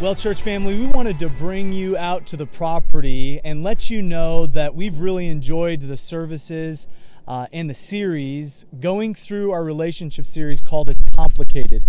Well, church family, we wanted to bring you out to the property and let you know that we've really enjoyed the services uh, and the series going through our relationship series called It's Complicated.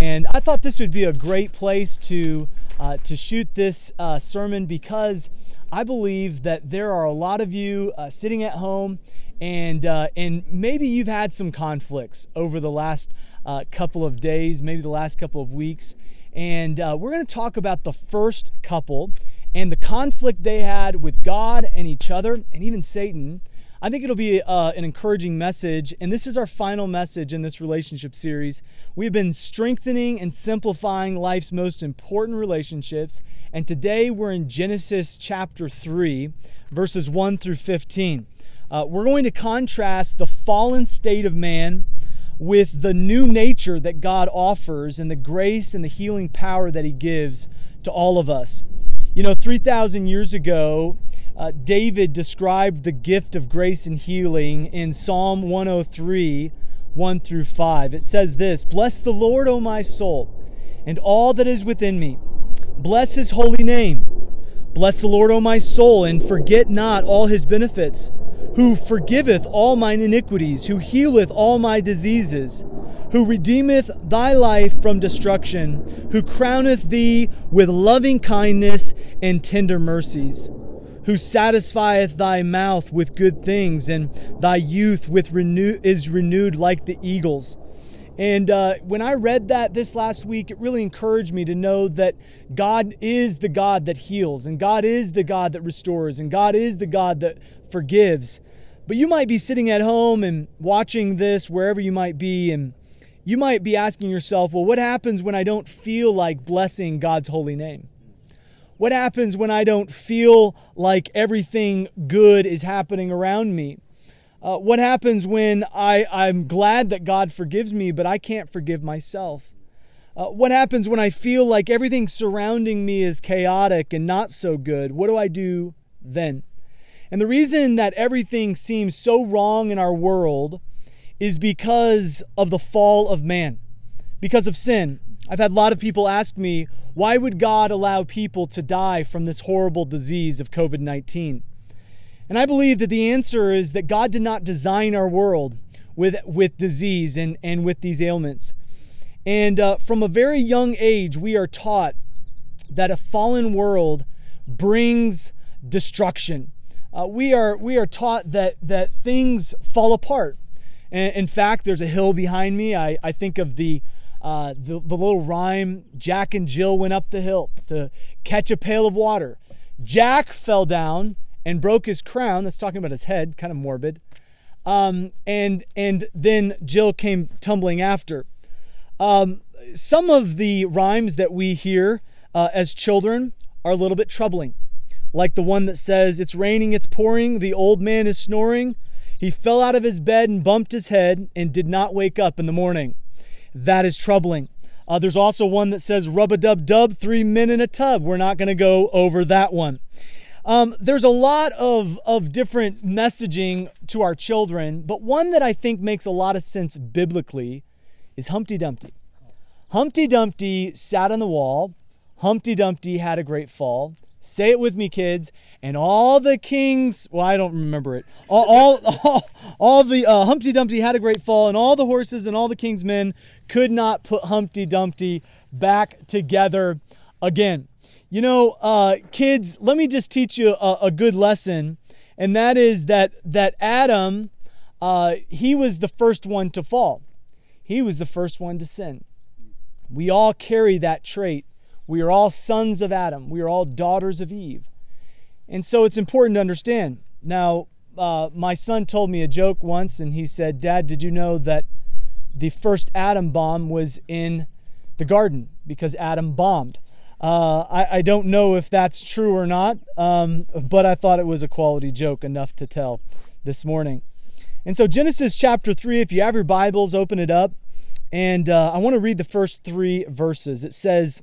And I thought this would be a great place to, uh, to shoot this uh, sermon because I believe that there are a lot of you uh, sitting at home and, uh, and maybe you've had some conflicts over the last uh, couple of days, maybe the last couple of weeks. And uh, we're going to talk about the first couple and the conflict they had with God and each other and even Satan. I think it'll be uh, an encouraging message. And this is our final message in this relationship series. We've been strengthening and simplifying life's most important relationships. And today we're in Genesis chapter 3, verses 1 through 15. Uh, we're going to contrast the fallen state of man with the new nature that God offers and the grace and the healing power that He gives to all of us. You know, 3,000 years ago, uh, David described the gift of grace and healing in Psalm 103 1 through 5. It says this Bless the Lord, O my soul, and all that is within me. Bless His holy name. Bless the Lord, O my soul, and forget not all His benefits who forgiveth all mine iniquities, who healeth all my diseases, who redeemeth thy life from destruction, who crowneth thee with loving kindness and tender mercies, who satisfieth thy mouth with good things, and thy youth with renew- is renewed like the eagles. And uh, when I read that this last week, it really encouraged me to know that God is the God that heals, and God is the God that restores, and God is the God that forgives. But you might be sitting at home and watching this wherever you might be, and you might be asking yourself, well, what happens when I don't feel like blessing God's holy name? What happens when I don't feel like everything good is happening around me? Uh, what happens when I, I'm glad that God forgives me, but I can't forgive myself? Uh, what happens when I feel like everything surrounding me is chaotic and not so good? What do I do then? And the reason that everything seems so wrong in our world is because of the fall of man, because of sin. I've had a lot of people ask me, why would God allow people to die from this horrible disease of COVID 19? And I believe that the answer is that God did not design our world with, with disease and, and with these ailments. And uh, from a very young age, we are taught that a fallen world brings destruction uh, we are we are taught that that things fall apart. And in fact, there's a hill behind me. I, I think of the, uh, the the little rhyme. Jack and Jill went up the hill to catch a pail of water. Jack fell down and broke his crown. That's talking about his head, kind of morbid. Um, and and then Jill came tumbling after. Um, some of the rhymes that we hear uh, as children are a little bit troubling like the one that says, It's raining, it's pouring, the old man is snoring. He fell out of his bed and bumped his head and did not wake up in the morning. That is troubling. Uh, there's also one that says, Rub a dub dub, three men in a tub. We're not going to go over that one. Um, there's a lot of, of different messaging to our children, but one that I think makes a lot of sense biblically is Humpty Dumpty. Humpty Dumpty sat on the wall. Humpty Dumpty had a great fall. Say it with me, kids. And all the kings, well, I don't remember it. All, all, all, all the uh, Humpty Dumpty had a great fall, and all the horses and all the king's men could not put Humpty Dumpty back together again. You know, uh, kids, let me just teach you a, a, good lesson, and that is that that Adam, uh, he was the first one to fall. He was the first one to sin. We all carry that trait we are all sons of Adam. We are all daughters of Eve. And so it's important to understand. Now, uh, my son told me a joke once, and he said, Dad, did you know that the first atom bomb was in the garden because Adam bombed? Uh, I, I, don't know if that's true or not, um, but I thought it was a quality joke enough to tell this morning. And so, Genesis chapter 3, if you have your Bibles, open it up. And uh, I want to read the first three verses. It says,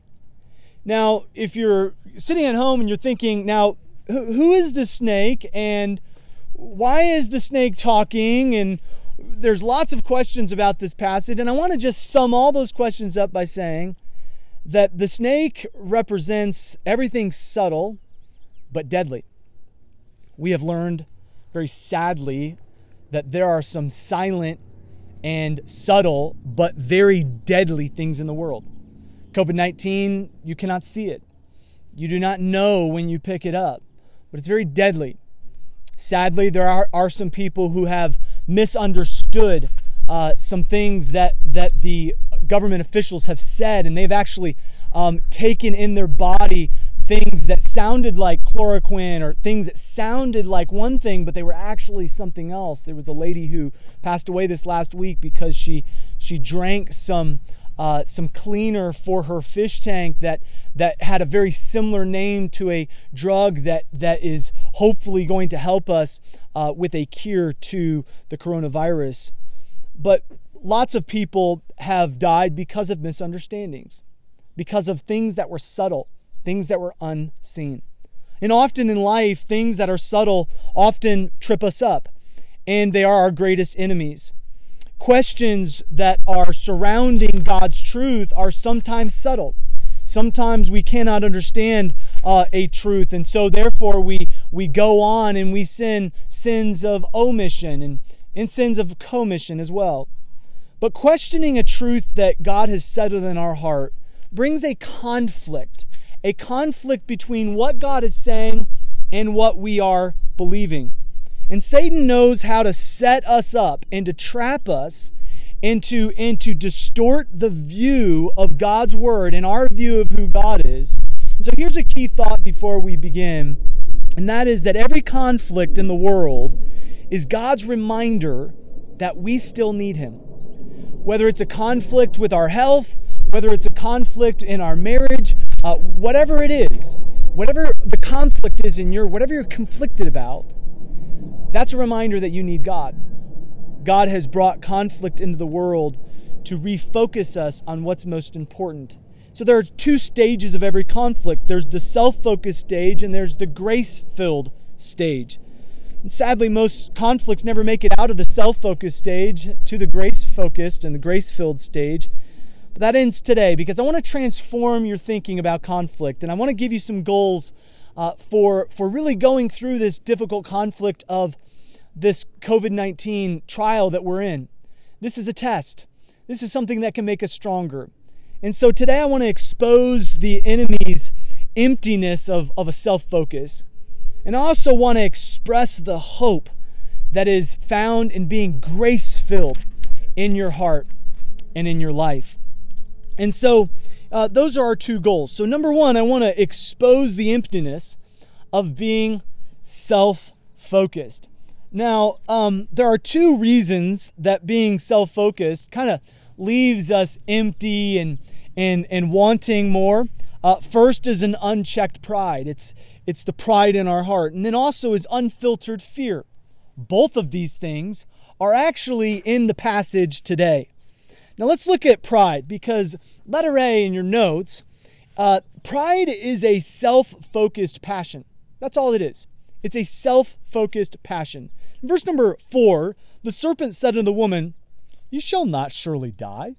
Now, if you're sitting at home and you're thinking, now, who is the snake and why is the snake talking? And there's lots of questions about this passage. And I want to just sum all those questions up by saying that the snake represents everything subtle but deadly. We have learned very sadly that there are some silent and subtle but very deadly things in the world. COVID 19, you cannot see it. You do not know when you pick it up, but it's very deadly. Sadly, there are, are some people who have misunderstood uh, some things that, that the government officials have said, and they've actually um, taken in their body things that sounded like chloroquine or things that sounded like one thing, but they were actually something else. There was a lady who passed away this last week because she she drank some uh, some cleaner for her fish tank that that had a very similar name to a drug that that is hopefully going to help us uh, with a cure to the coronavirus. But lots of people have died because of misunderstandings, because of things that were subtle, things that were unseen. And often in life, things that are subtle often trip us up, and they are our greatest enemies questions that are surrounding God's truth are sometimes subtle. Sometimes we cannot understand uh, a truth, and so therefore we we go on and we sin sins of omission and, and sins of commission as well. But questioning a truth that God has settled in our heart brings a conflict, a conflict between what God is saying and what we are believing. And Satan knows how to set us up and to trap us into and to distort the view of God's word and our view of who God is. And so here's a key thought before we begin, and that is that every conflict in the world is God's reminder that we still need him. Whether it's a conflict with our health, whether it's a conflict in our marriage, uh, whatever it is, whatever the conflict is in your, whatever you're conflicted about, that's a reminder that you need God. God has brought conflict into the world to refocus us on what's most important. So there are two stages of every conflict there's the self focused stage, and there's the grace filled stage. And sadly, most conflicts never make it out of the self focused stage to the grace focused and the grace filled stage. But that ends today because I want to transform your thinking about conflict and I want to give you some goals uh, for, for really going through this difficult conflict of this COVID 19 trial that we're in. This is a test, this is something that can make us stronger. And so today I want to expose the enemy's emptiness of, of a self focus. And I also want to express the hope that is found in being grace filled in your heart and in your life. And so uh, those are our two goals. So, number one, I want to expose the emptiness of being self focused. Now, um, there are two reasons that being self focused kind of leaves us empty and, and, and wanting more. Uh, first is an unchecked pride, it's, it's the pride in our heart. And then also is unfiltered fear. Both of these things are actually in the passage today. Now let's look at pride because letter A in your notes, uh, pride is a self focused passion. That's all it is. It's a self focused passion. Verse number four, the serpent said unto the woman, You shall not surely die.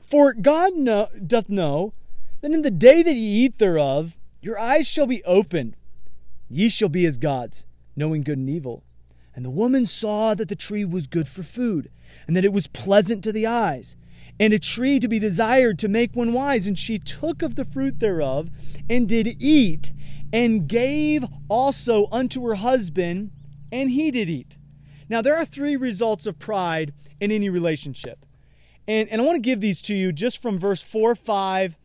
For God know, doth know that in the day that ye eat thereof, your eyes shall be opened. Ye shall be as gods, knowing good and evil. And the woman saw that the tree was good for food, and that it was pleasant to the eyes, and a tree to be desired to make one wise. And she took of the fruit thereof, and did eat, and gave also unto her husband, and he did eat. Now, there are three results of pride in any relationship. And, and I want to give these to you just from verse 4, 5,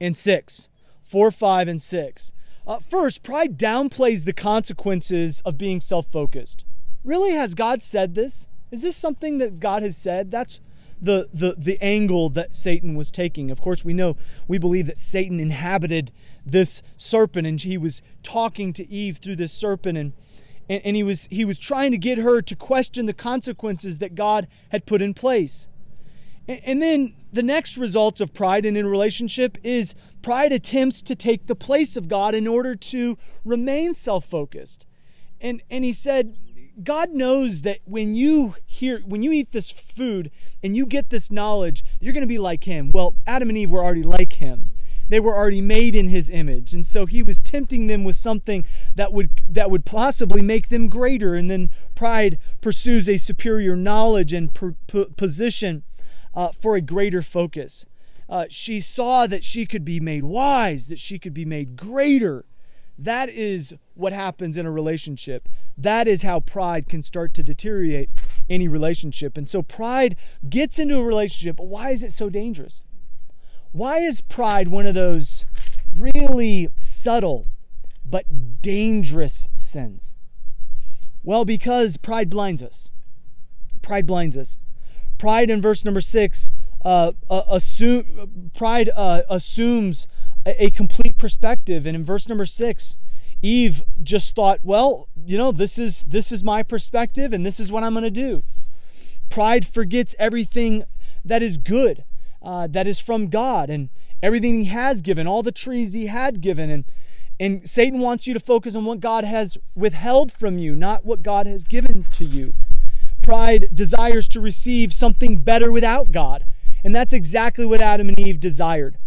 and 6. 4, 5, and 6. Uh, first, pride downplays the consequences of being self focused. Really, has God said this? Is this something that God has said? That's the, the, the angle that Satan was taking. Of course, we know, we believe that Satan inhabited this serpent and he was talking to Eve through this serpent and, and, and he, was, he was trying to get her to question the consequences that God had put in place. And, and then the next result of pride in a relationship is pride attempts to take the place of God in order to remain self focused. And, and he said, God knows that when you hear, when you eat this food and you get this knowledge, you're going to be like him. Well, Adam and Eve were already like him. They were already made in his image. And so he was tempting them with something that would that would possibly make them greater. And then pride pursues a superior knowledge and per, position uh, for a greater focus. Uh, she saw that she could be made wise, that she could be made greater. That is what happens in a relationship. That is how pride can start to deteriorate any relationship. And so pride gets into a relationship, but why is it so dangerous? Why is pride one of those really subtle but dangerous sins? Well, because pride blinds us. Pride blinds us. Pride in verse number six uh, uh, assume pride uh, assumes a, a complete perspective, and in verse number six, Eve just thought, well, you know, this is this is my perspective and this is what I'm going to do. Pride forgets everything that is good, uh, that is from God, and everything He has given, all the trees He had given, and and Satan wants you to focus on what God has withheld from you, not what God has given to you. Pride desires to receive something better without God, and that's exactly what Adam and Eve desired.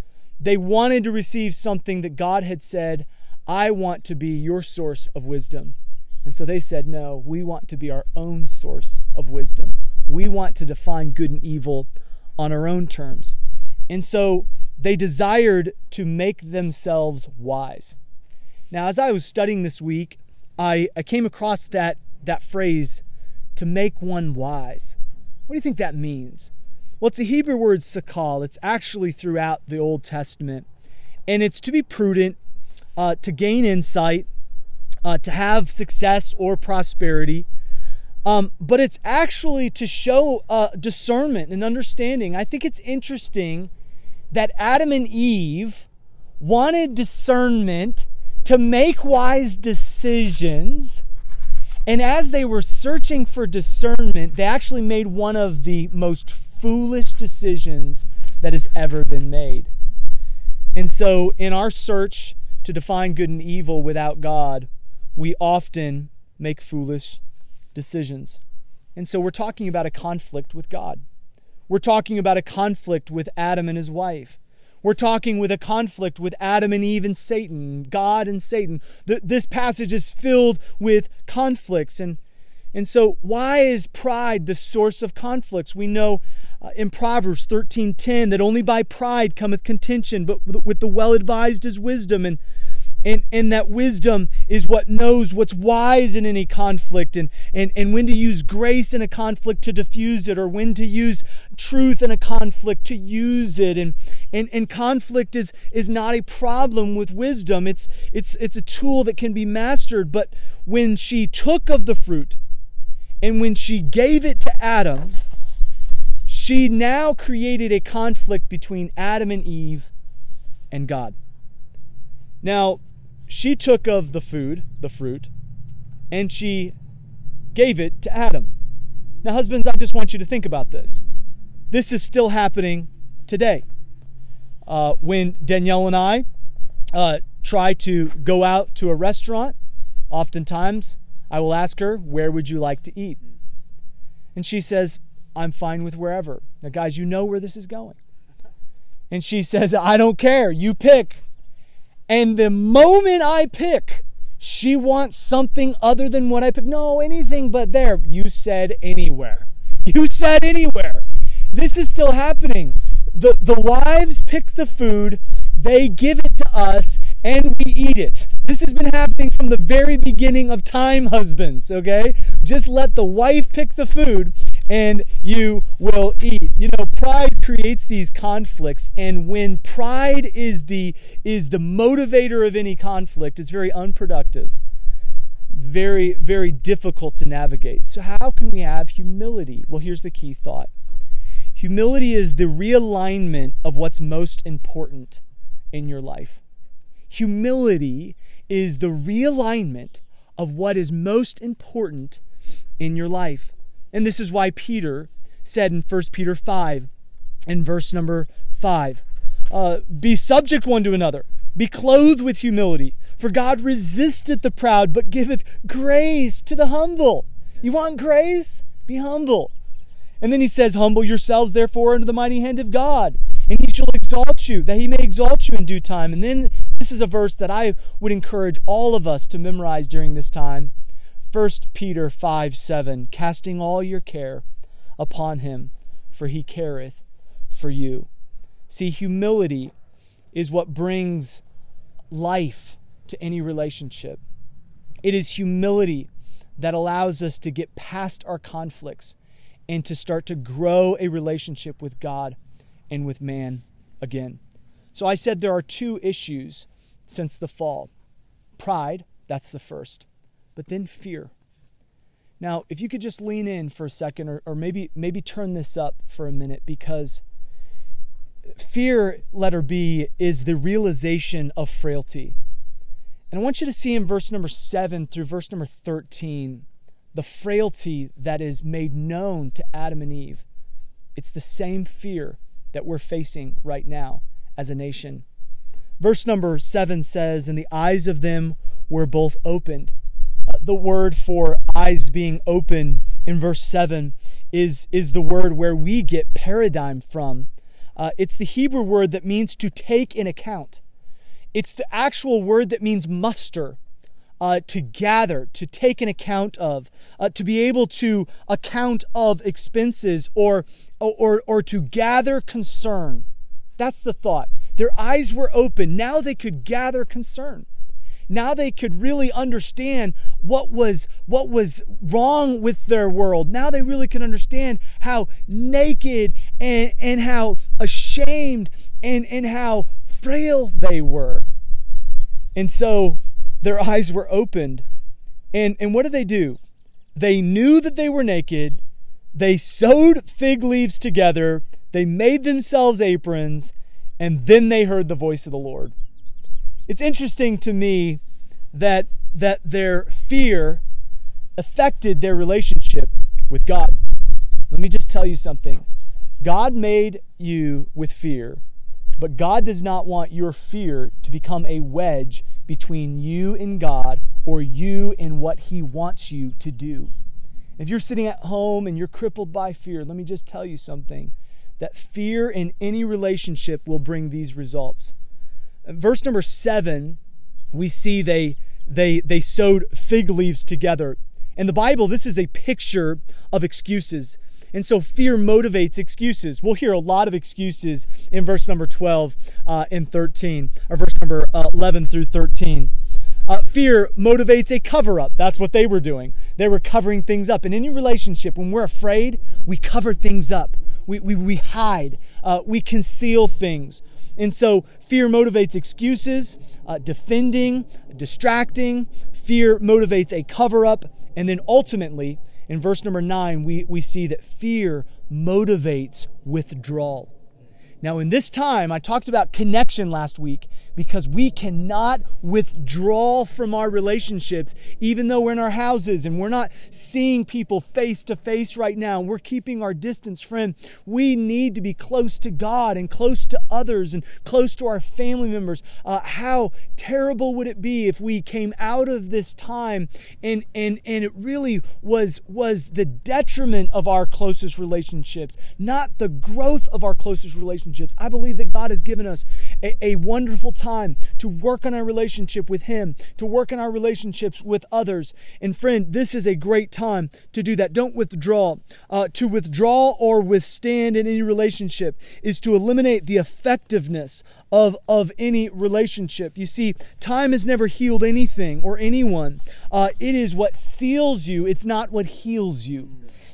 They wanted to receive something that God had said, I want to be your source of wisdom. And so they said, No, we want to be our own source of wisdom. We want to define good and evil on our own terms. And so they desired to make themselves wise. Now, as I was studying this week, I, I came across that, that phrase, to make one wise. What do you think that means? Well, it's a Hebrew word, sakal. It's actually throughout the Old Testament. And it's to be prudent, uh, to gain insight, uh, to have success or prosperity. Um, but it's actually to show uh, discernment and understanding. I think it's interesting that Adam and Eve wanted discernment to make wise decisions. And as they were searching for discernment, they actually made one of the most foolish decisions that has ever been made. And so, in our search to define good and evil without God, we often make foolish decisions. And so we're talking about a conflict with God. We're talking about a conflict with Adam and his wife. We're talking with a conflict with Adam and Eve and Satan, God and Satan. This passage is filled with conflicts. And, and so, why is pride the source of conflicts? We know uh, in Proverbs 13:10 that only by pride cometh contention, but with the well advised is wisdom. And and, and that wisdom is what knows what's wise in any conflict. And, and, and when to use grace in a conflict to diffuse it or when to use truth in a conflict to use it. And, and, and conflict is, is not a problem with wisdom. It's, it's, it's a tool that can be mastered. But when she took of the fruit and when she gave it to adam she now created a conflict between adam and eve and god. Now she took of the food, the fruit, and she gave it to Adam. Now, husbands, I just want you to think about this. This is still happening today. Uh, when Danielle and I uh, try to go out to a restaurant, oftentimes I will ask her, Where would you like to eat? And she says, I'm fine with wherever. Now, guys, you know where this is going. And she says, I don't care. You pick. And the moment I pick, she wants something other than what I pick. No, anything but there. You said anywhere. You said anywhere. this is still happening. The, the wives pick the food, they give it to us, and we eat it. This has been happening from the very beginning of time, husbands, okay? Just let the wife pick the food and you will eat. You know, pride creates these conflicts and when pride is the is the motivator of any conflict, it's very unproductive. Very very difficult to navigate. So how can we have humility? Well, here's the key thought. Humility is the realignment of what's most important in your life. Humility is the realignment of what is most important in your life. And this is why Peter said in 1 Peter 5, in verse number 5, uh, Be subject one to another, be clothed with humility, for God resisteth the proud, but giveth grace to the humble. You want grace? Be humble. And then he says, Humble yourselves, therefore, under the mighty hand of God, and he shall exalt you, that he may exalt you in due time. And then this is a verse that I would encourage all of us to memorize during this time. 1 Peter 5 7, casting all your care upon him, for he careth for you. See, humility is what brings life to any relationship. It is humility that allows us to get past our conflicts and to start to grow a relationship with God and with man again. So I said there are two issues since the fall pride, that's the first, but then fear. Now, if you could just lean in for a second or, or maybe maybe turn this up for a minute because fear, letter B, is the realization of frailty. And I want you to see in verse number 7 through verse number 13 the frailty that is made known to Adam and Eve. It's the same fear that we're facing right now as a nation. Verse number 7 says, And the eyes of them were both opened. The word for eyes being open in verse 7 is, is the word where we get paradigm from. Uh, it's the Hebrew word that means to take in account. It's the actual word that means muster, uh, to gather, to take an account of, uh, to be able to account of expenses or, or, or to gather concern. That's the thought. Their eyes were open. Now they could gather concern. Now they could really understand what was what was wrong with their world. Now they really could understand how naked and, and how ashamed and, and how frail they were. And so their eyes were opened. And, and what did they do? They knew that they were naked. They sewed fig leaves together. They made themselves aprons. And then they heard the voice of the Lord. It's interesting to me that, that their fear affected their relationship with God. Let me just tell you something. God made you with fear, but God does not want your fear to become a wedge between you and God or you and what He wants you to do. If you're sitting at home and you're crippled by fear, let me just tell you something that fear in any relationship will bring these results. Verse number seven, we see they they they sewed fig leaves together. In the Bible, this is a picture of excuses. And so fear motivates excuses. We'll hear a lot of excuses in verse number 12 uh, and 13, or verse number uh, 11 through 13. Uh, fear motivates a cover up. That's what they were doing. They were covering things up. In any relationship, when we're afraid, we cover things up, we, we, we hide, uh, we conceal things. And so fear motivates excuses, uh, defending, distracting. Fear motivates a cover up. And then ultimately, in verse number nine, we, we see that fear motivates withdrawal. Now, in this time, I talked about connection last week because we cannot withdraw from our relationships, even though we're in our houses and we're not seeing people face to face right now. and We're keeping our distance, friend. We need to be close to God and close to others and close to our family members. Uh, how terrible would it be if we came out of this time and and and it really was was the detriment of our closest relationships, not the growth of our closest relationships. I believe that God has given us a, a wonderful time to work on our relationship with Him, to work on our relationships with others. And friend, this is a great time to do that. Don't withdraw. Uh, to withdraw or withstand in any relationship is to eliminate the effectiveness of, of any relationship. You see, time has never healed anything or anyone. Uh, it is what seals you, it's not what heals you.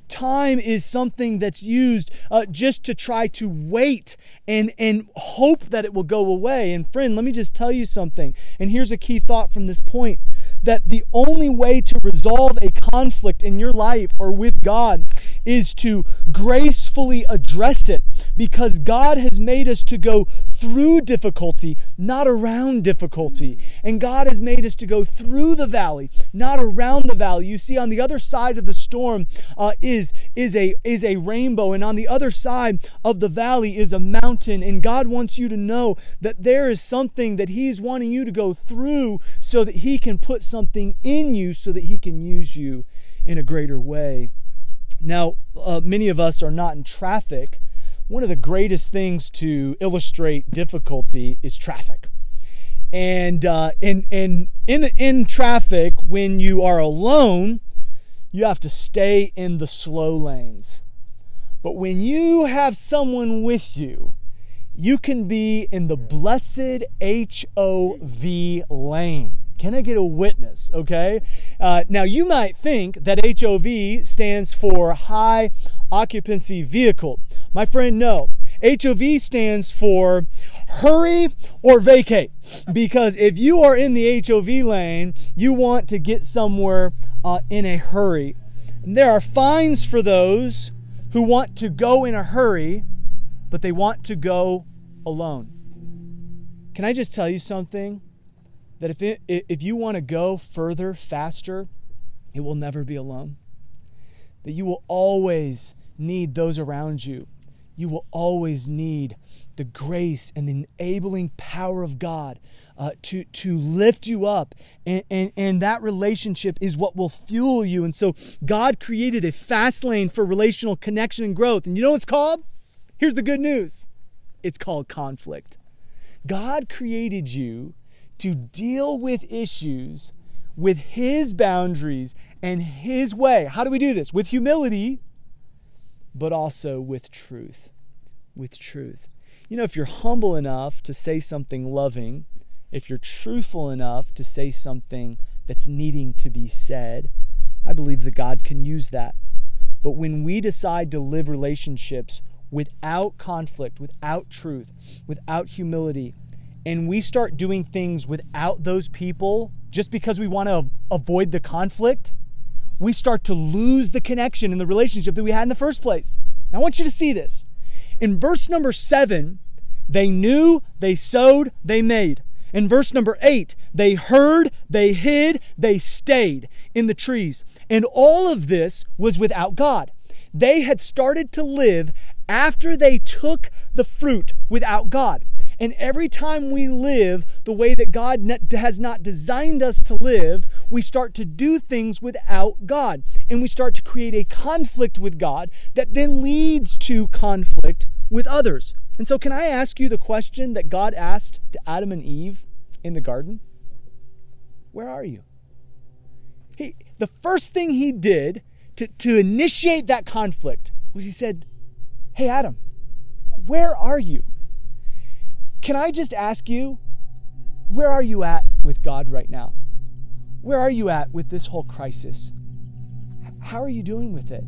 Time is something that's used uh, just to try to wait and, and hope that it will go away. And friend, let me just tell you something. And here's a key thought from this point that the only way to resolve a conflict in your life or with God is to gracefully address it because God has made us to go through difficulty, not around difficulty. And God has made us to go through the valley, not around the valley. You see, on the other side of the storm uh, is, is, a, is a rainbow, and on the other side of the valley is a mountain. And God wants you to know that there is something that He's wanting you to go through so that He can put something in you so that He can use you in a greater way. Now, uh, many of us are not in traffic one of the greatest things to illustrate difficulty is traffic. And uh, in, in, in, in traffic, when you are alone, you have to stay in the slow lanes. But when you have someone with you, you can be in the blessed HOV lane. Can I get a witness? Okay. Uh, now, you might think that HOV stands for high occupancy vehicle. My friend, no. HOV stands for hurry or vacate. Because if you are in the HOV lane, you want to get somewhere uh, in a hurry. And there are fines for those who want to go in a hurry, but they want to go alone. Can I just tell you something? That if, it, if you want to go further, faster, it will never be alone. That you will always need those around you. You will always need the grace and the enabling power of God uh, to, to lift you up. And, and, and that relationship is what will fuel you. And so God created a fast lane for relational connection and growth. And you know what it's called? Here's the good news it's called conflict. God created you to deal with issues with His boundaries and His way. How do we do this? With humility, but also with truth. With truth. You know, if you're humble enough to say something loving, if you're truthful enough to say something that's needing to be said, I believe that God can use that. But when we decide to live relationships without conflict, without truth, without humility, and we start doing things without those people just because we want to avoid the conflict, we start to lose the connection and the relationship that we had in the first place. Now, I want you to see this. In verse number seven, they knew, they sowed, they made. In verse number eight, they heard, they hid, they stayed in the trees. And all of this was without God. They had started to live after they took the fruit without God. And every time we live the way that God has not designed us to live, we start to do things without God. And we start to create a conflict with God that then leads to conflict with others. And so, can I ask you the question that God asked to Adam and Eve in the garden? Where are you? He, the first thing he did to, to initiate that conflict was he said, Hey, Adam, where are you? Can I just ask you, where are you at with God right now? Where are you at with this whole crisis? How are you doing with it?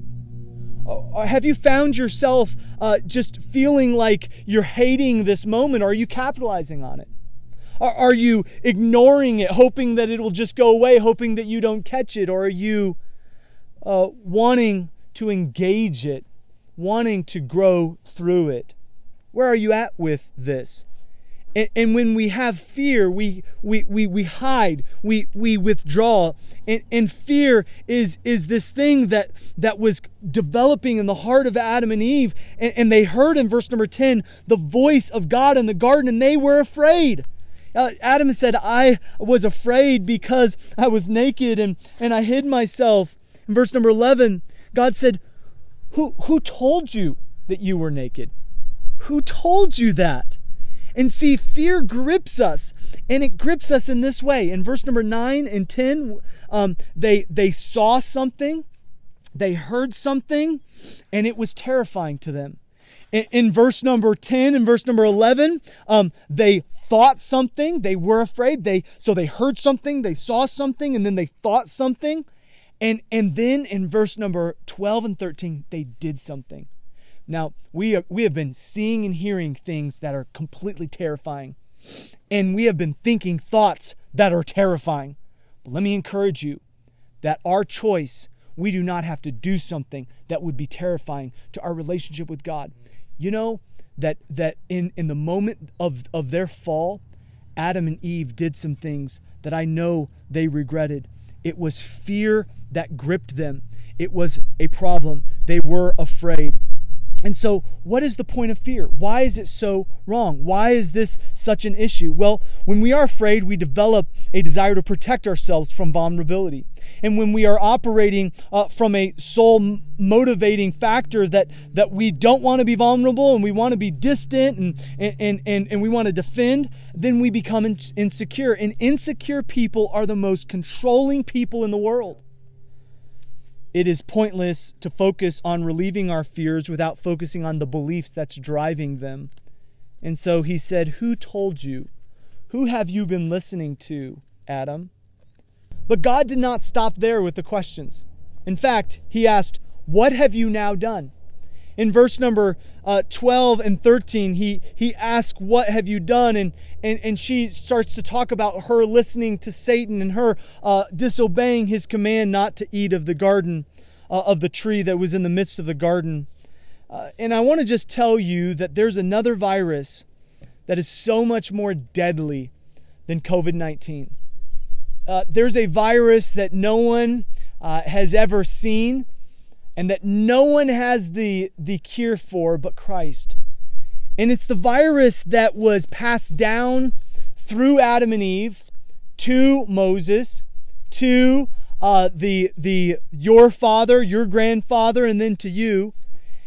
Or have you found yourself uh, just feeling like you're hating this moment? Or are you capitalizing on it? Are you ignoring it, hoping that it will just go away, hoping that you don't catch it? Or are you uh, wanting to engage it, wanting to grow through it? Where are you at with this? And, and, when we have fear, we, we, we, we hide, we, we withdraw. And, and fear is, is this thing that, that was developing in the heart of Adam and Eve. And, and they heard in verse number 10 the voice of God in the garden, and they were afraid. Uh, Adam said, I was afraid because I was naked and, and I hid myself. In verse number 11, God said, who, who told you that you were naked? Who told you that? And see, fear grips us, and it grips us in this way. In verse number 9 and 10, um, they, they saw something, they heard something, and it was terrifying to them. In, in verse number 10 and verse number 11, um, they thought something, they were afraid. They so they heard something, they saw something, and then they thought something. And and then in verse number 12 and 13, they did something. Now, we, are, we have been seeing and hearing things that are completely terrifying, and we have been thinking thoughts that are terrifying. But let me encourage you that our choice, we do not have to do something that would be terrifying to our relationship with God. You know that that in, in the moment of, of their fall, Adam and Eve did some things that I know they regretted. It was fear that gripped them. It was a problem. They were afraid. And so, what is the point of fear? Why is it so wrong? Why is this such an issue? Well, when we are afraid, we develop a desire to protect ourselves from vulnerability. And when we are operating uh, from a soul motivating factor that, that we don't want to be vulnerable and we want to be distant and, and, and, and we want to defend, then we become insecure. And insecure people are the most controlling people in the world it is pointless to focus on relieving our fears without focusing on the beliefs that's driving them. And so he said, Who told you? Who have you been listening to, Adam? But God did not stop there with the questions. In fact, he asked, What have you now done? In verse number uh, 12 and 13 he he asks what have you done? And and and she starts to talk about her listening to satan and her uh, disobeying his command not to eat of the garden uh, of the tree that was in the midst of the garden. Uh, and i want to just tell you that there's another virus that is so much more deadly than covid-19 uh, there's a virus that no one uh, has ever seen and that no one has the, the cure for but Christ. And it's the virus that was passed down through Adam and Eve to Moses, to uh, the, the, your father, your grandfather, and then to you.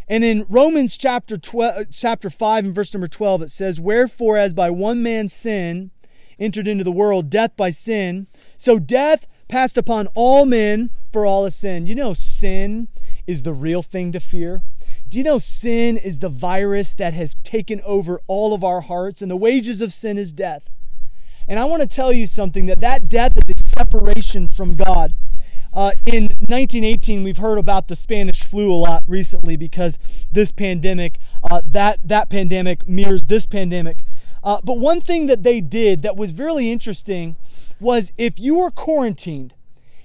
And in Romans chapter 12, chapter 5 and verse number 12, it says, Wherefore, as by one man's sin entered into the world, death by sin, so death passed upon all men for all of sin. You know, sin is the real thing to fear? Do you know sin is the virus that has taken over all of our hearts, and the wages of sin is death? And I want to tell you something that that death is separation from God. Uh, in 1918, we've heard about the Spanish flu a lot recently because this pandemic, uh, that that pandemic mirrors this pandemic. Uh, but one thing that they did that was really interesting was if you were quarantined,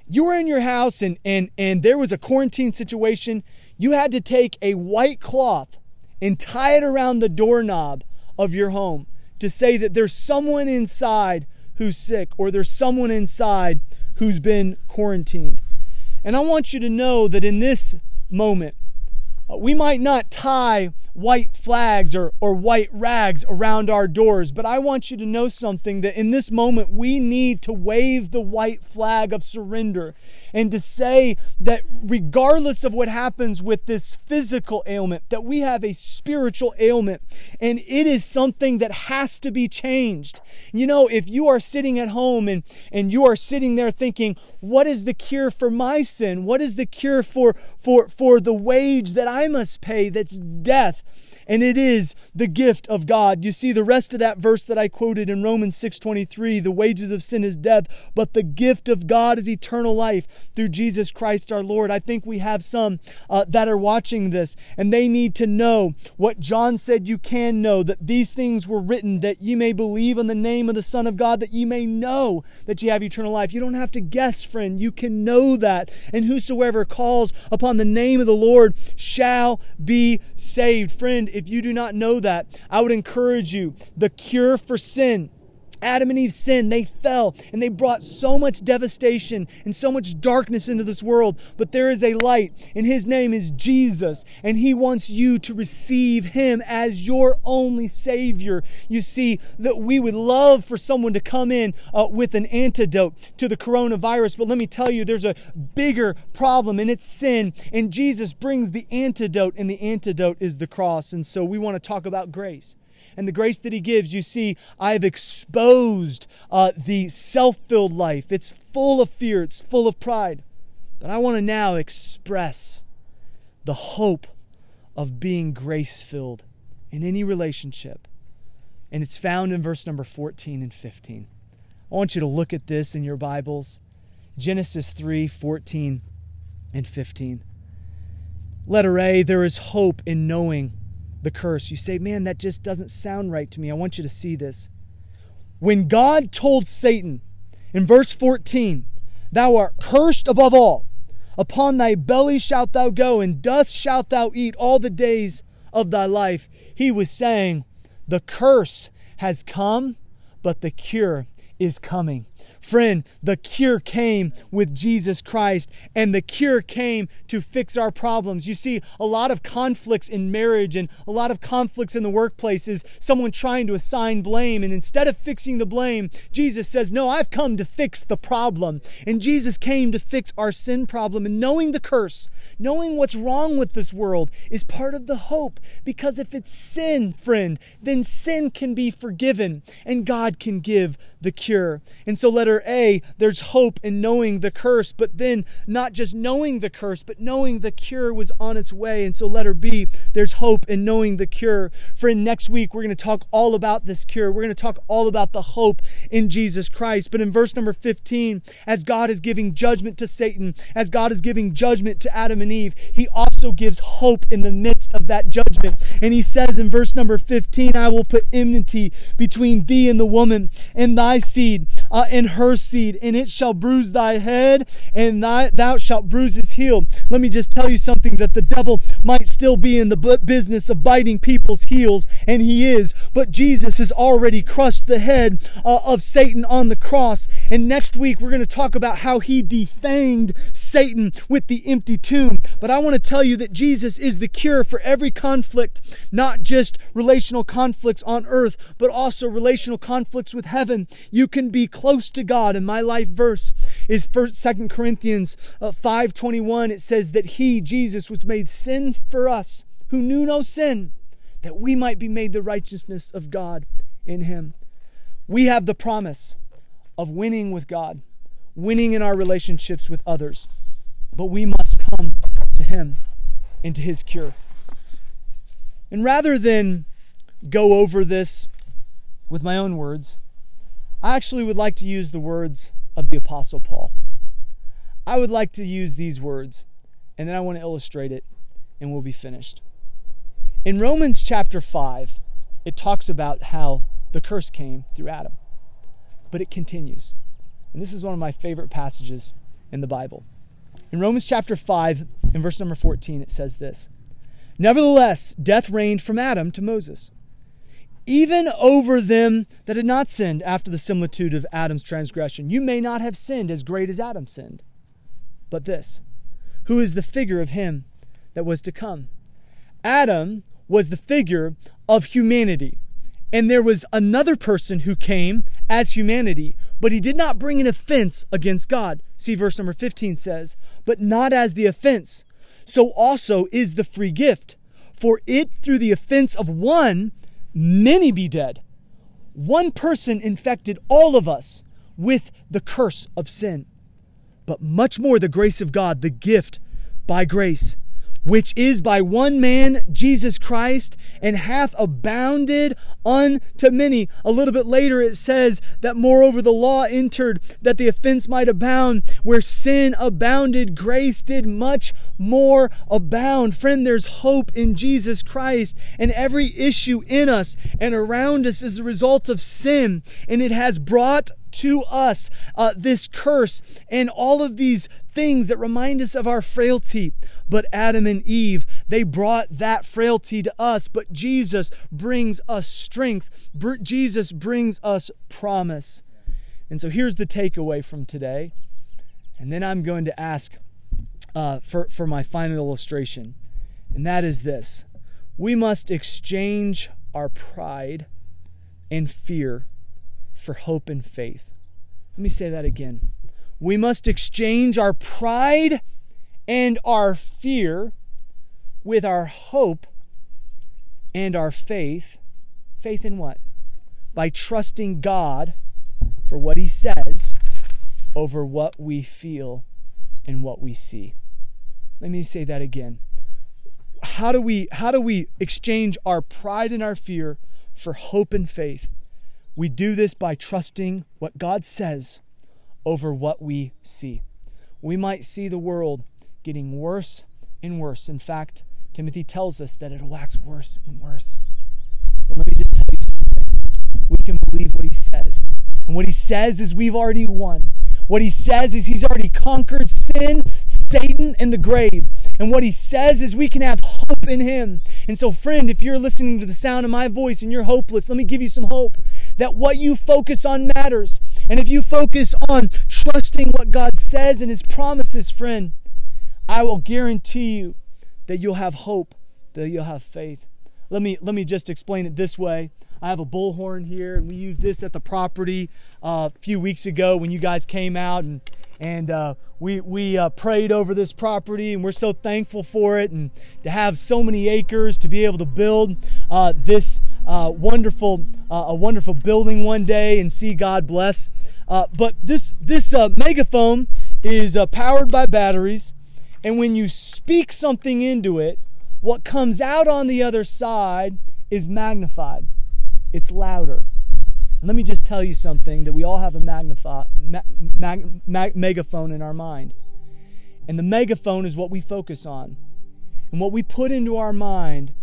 you were in your house and, and, and there was a quarantine situation, you had to take a white cloth and tie it around the doorknob of your home to say that there's someone inside who's sick or there's someone inside who's been quarantined. And I want you to know that in this moment, Uh, we might not tie white flags or, or white rags around our doors, but I want you to know something that in this moment we need to wave the white flag of surrender and to say that regardless of what happens with this physical ailment, that we have a spiritual ailment and it is something that has to be changed. You know, if you are sitting at home and, and you are sitting there thinking, what is the cure for my sin? What is the cure for, for, for the wage that I must pay that's death? and it is the gift of God. You see the rest of that verse that I quoted in Romans 6:23, the wages of sin is death, but the gift of God is eternal life through Jesus Christ our Lord. I think we have some uh, that are watching this and they need to know what John said you can know that these things were written that you may believe in the name of the Son of God that you may know that you have eternal life. You don't have to guess, friend. You can know that. And whosoever calls upon the name of the Lord shall be saved. Friend, if you do not know that, I would encourage you the cure for sin Adam and Eve sinned, they fell, and they brought so much devastation and so much darkness into this world. But there is a light, and his name is Jesus, and he wants you to receive him as your only Savior. You see, that we would love for someone to come in uh, with an antidote to the coronavirus, but let me tell you, there's a bigger problem, and it's sin, and Jesus brings the antidote, and the antidote is the cross. And so we want to talk about grace. And the grace that He gives, you see, I've exposed uh, the self filled life. It's full of fear, it's full of pride. But I want to now express the hope of being grace filled in any relationship. And it's found in verse number 14 and 15. I want you to look at this in your Bibles. Genesis 3 14 and 15. Letter A, there is hope in knowing the curse. You say, man, that just doesn't sound right to me. I want you to see this. When God told Satan in verse 14, Thou art cursed above all, upon thy belly shalt thou go, and dust shalt thou eat all the days of thy life, he was saying, The curse has come, but the cure is coming. Friend, the cure came with Jesus Christ, and the cure came to fix our problems. You see, a lot of conflicts in marriage and a lot of conflicts in the workplace is someone trying to assign blame. And instead of fixing the blame, Jesus says, No, I've come to fix the problem. And Jesus came to fix our sin problem. And knowing the curse, knowing what's wrong with this world, is part of the hope. Because if it's sin, friend, then sin can be forgiven and God can give the cure. And so, letter a, there's hope in knowing the curse, but then not just knowing the curse, but knowing the cure was on its way. And so, letter B, there's hope in knowing the cure. Friend, next week we're going to talk all about this cure. We're going to talk all about the hope in Jesus Christ. But in verse number 15, as God is giving judgment to Satan, as God is giving judgment to Adam and Eve, he also gives hope in the midst of that judgment. And he says in verse number 15, I will put enmity between thee and the woman, and thy seed, uh, and her seed, and it shall bruise thy head, and thy, thou shalt bruise his heel. Let me just tell you something that the devil might still be in the business of biting people's heels, and he is, but Jesus has already crushed the head uh, of Satan on the cross. And next week, we're going to talk about how he defanged Satan with the empty tomb. But I want to tell you that Jesus is the cure for every conflict, not just relational conflicts on earth, but also relational conflicts with heaven. You can be close to God. And my life verse is first Second Corinthians uh, 5:21. It says that he, Jesus, was made sin for us who knew no sin, that we might be made the righteousness of God in him. We have the promise of winning with God, winning in our relationships with others. But we must come to him and to his cure. And rather than go over this with my own words, I actually would like to use the words of the Apostle Paul. I would like to use these words, and then I want to illustrate it, and we'll be finished. In Romans chapter 5, it talks about how the curse came through Adam, but it continues. And this is one of my favorite passages in the Bible. In Romans chapter 5, in verse number 14, it says this Nevertheless, death reigned from Adam to Moses even over them that had not sinned after the similitude of Adam's transgression. You may not have sinned as great as Adam sinned, but this, who is the figure of him that was to come. Adam was the figure of humanity, and there was another person who came as humanity, but he did not bring an offense against God. See, verse number 15 says, But not as the offense, so also is the free gift. For it through the offense of one many be dead. One person infected all of us with the curse of sin. But much more the grace of God, the gift by grace which is by one man, Jesus Christ, and hath abounded unto many. A little bit later it says that moreover the law entered that the offense might abound. Where sin abounded, grace did much more abound. Friend, there's hope in Jesus Christ, and every issue in us and around us is a result of sin, and it has brought to us uh, this curse and all of these things that remind us of our frailty. But Adam and Eve, they brought that frailty to us. But Jesus brings us strength, Jesus brings us promise. And so here's the takeaway from today. And then I'm going to ask uh, for, for my final illustration. And that is this we must exchange our pride and fear for hope and faith. Let me say that again. We must exchange our pride and our fear with our hope and our faith Faith in what? By trusting God for what He says over what we feel and what we see. Let me say that again. How do we how do we exchange our pride and our fear for hope and faith? We do this by trusting what God says over what we see. We might see the world getting worse and worse. In fact, Timothy tells us that it'll wax worse and worse. But let me just tell you something. We can believe what he says. And what he says is we've already won. What he says is he's already conquered sin, Satan, and the grave. And what he says is we can have hope in him. And so, friend, if you're listening to the sound of my voice and you're hopeless, let me give you some hope that what you focus on matters. And if you focus on trusting what God says and his promises, friend, I will guarantee you that you'll have hope, that you'll have faith. Let me let me just explain it this way. I have a bullhorn here, and we used this at the property uh, a few weeks ago when you guys came out and and uh, we we uh, prayed over this property, and we're so thankful for it, and to have so many acres to be able to build uh, this uh, wonderful uh, a wonderful building one day and see God bless. but this this megaphone is powered by batteries, and when you speak something into it, what comes out on the other side is magnified it's louder. Let me just tell you something that we all have a magnify, mag, mag, megaphone in our mind. And the megaphone is what we focus on. And what we put into our mind,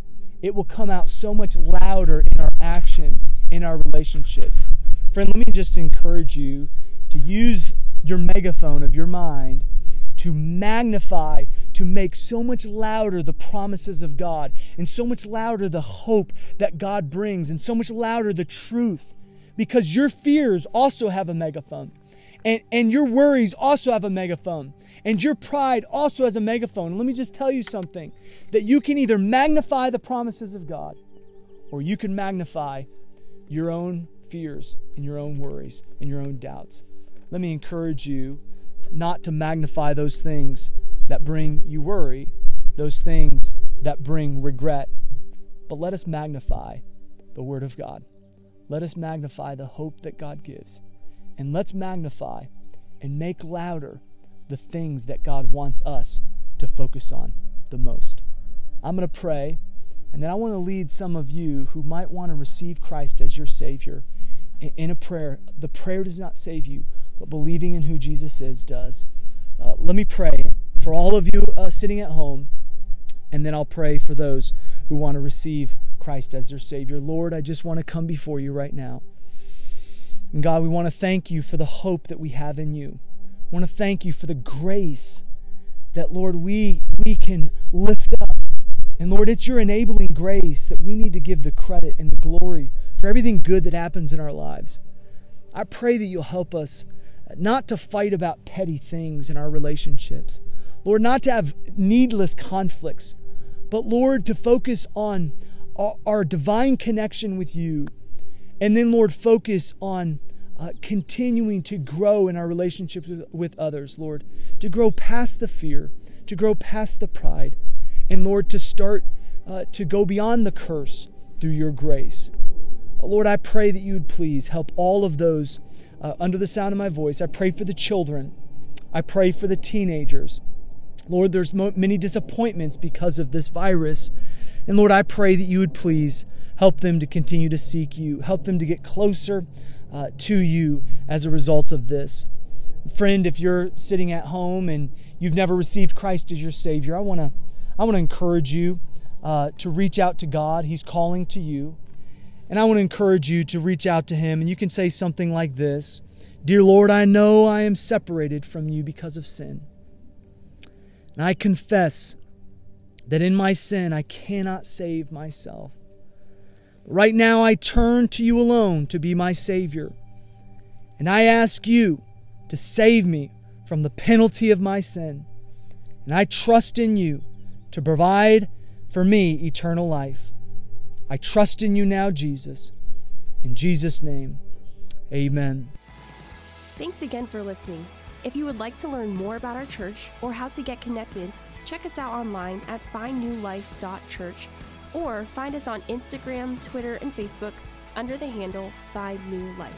it will come out so much louder in our actions, in our relationships. Friend, let me just encourage you to use your megaphone of your mind to magnify, to make so much louder the promises of God, and so much louder the hope that God brings, and so much louder the truth. Because your fears also have a megaphone, and, and your worries also have a megaphone, and your pride also has a megaphone. let me just tell you something that you can either magnify the promises of God, or you can magnify your own fears and your own worries and your own doubts. Let me encourage you not to magnify those things that bring you worry, those things that bring regret, but let us magnify the Word of God. Let us magnify the hope that God gives. And let's magnify and make louder the things that God wants us to focus on the most. I'm going to pray, and then I want to lead some of you who might want to receive Christ as your Savior in a prayer. The prayer does not save you, but believing in who Jesus is does. Uh, let me pray for all of you uh, sitting at home, and then I'll pray for those who want to receive Christ as their Savior. Lord, I just want to come before you right now. And God, we want to thank you for the hope that we have in you. Want to thank you for the grace that, Lord, we, we can lift up. And Lord, it's your enabling grace that we need to give the credit and the glory for everything good that happens in our lives. I pray that you'll help us not to fight about petty things in our relationships. Lord, not to have needless conflicts, but Lord, to focus on our, divine connection with you. And then, Lord, focus on uh, continuing to grow in our relationships with, with others, Lord, to grow past the fear, to grow past the pride, and Lord, to start uh, to go beyond the curse through your grace. Lord, I pray that you would please help all of those uh, under the sound of my voice. I pray for the children. I pray for the teenagers. Lord, there's mo- many disappointments because of this virus. And Lord, I pray that you would please help them to continue to seek you, help them to get closer uh, to you as a result of this. Friend, if you're sitting at home and you've never received Christ as your Savior, I want to I want to encourage you uh, to reach out to God. He's calling to you. And I want to encourage you to reach out to Him. And you can say something like this Dear Lord, I know I am separated from you because of sin. And I confess that in my sin I cannot save myself. Right now I turn to you alone to be my Savior. And I ask you to save me from the penalty of my sin. And I trust in you to provide for me eternal life. I trust in you now, Jesus. In Jesus' name, amen. Thanks again for listening. If you would like to learn more about our church or how to get connected, check us out online at findnewlife.church or find us on Instagram, Twitter, and Facebook under the handle Find New Life.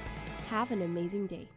Have an amazing day.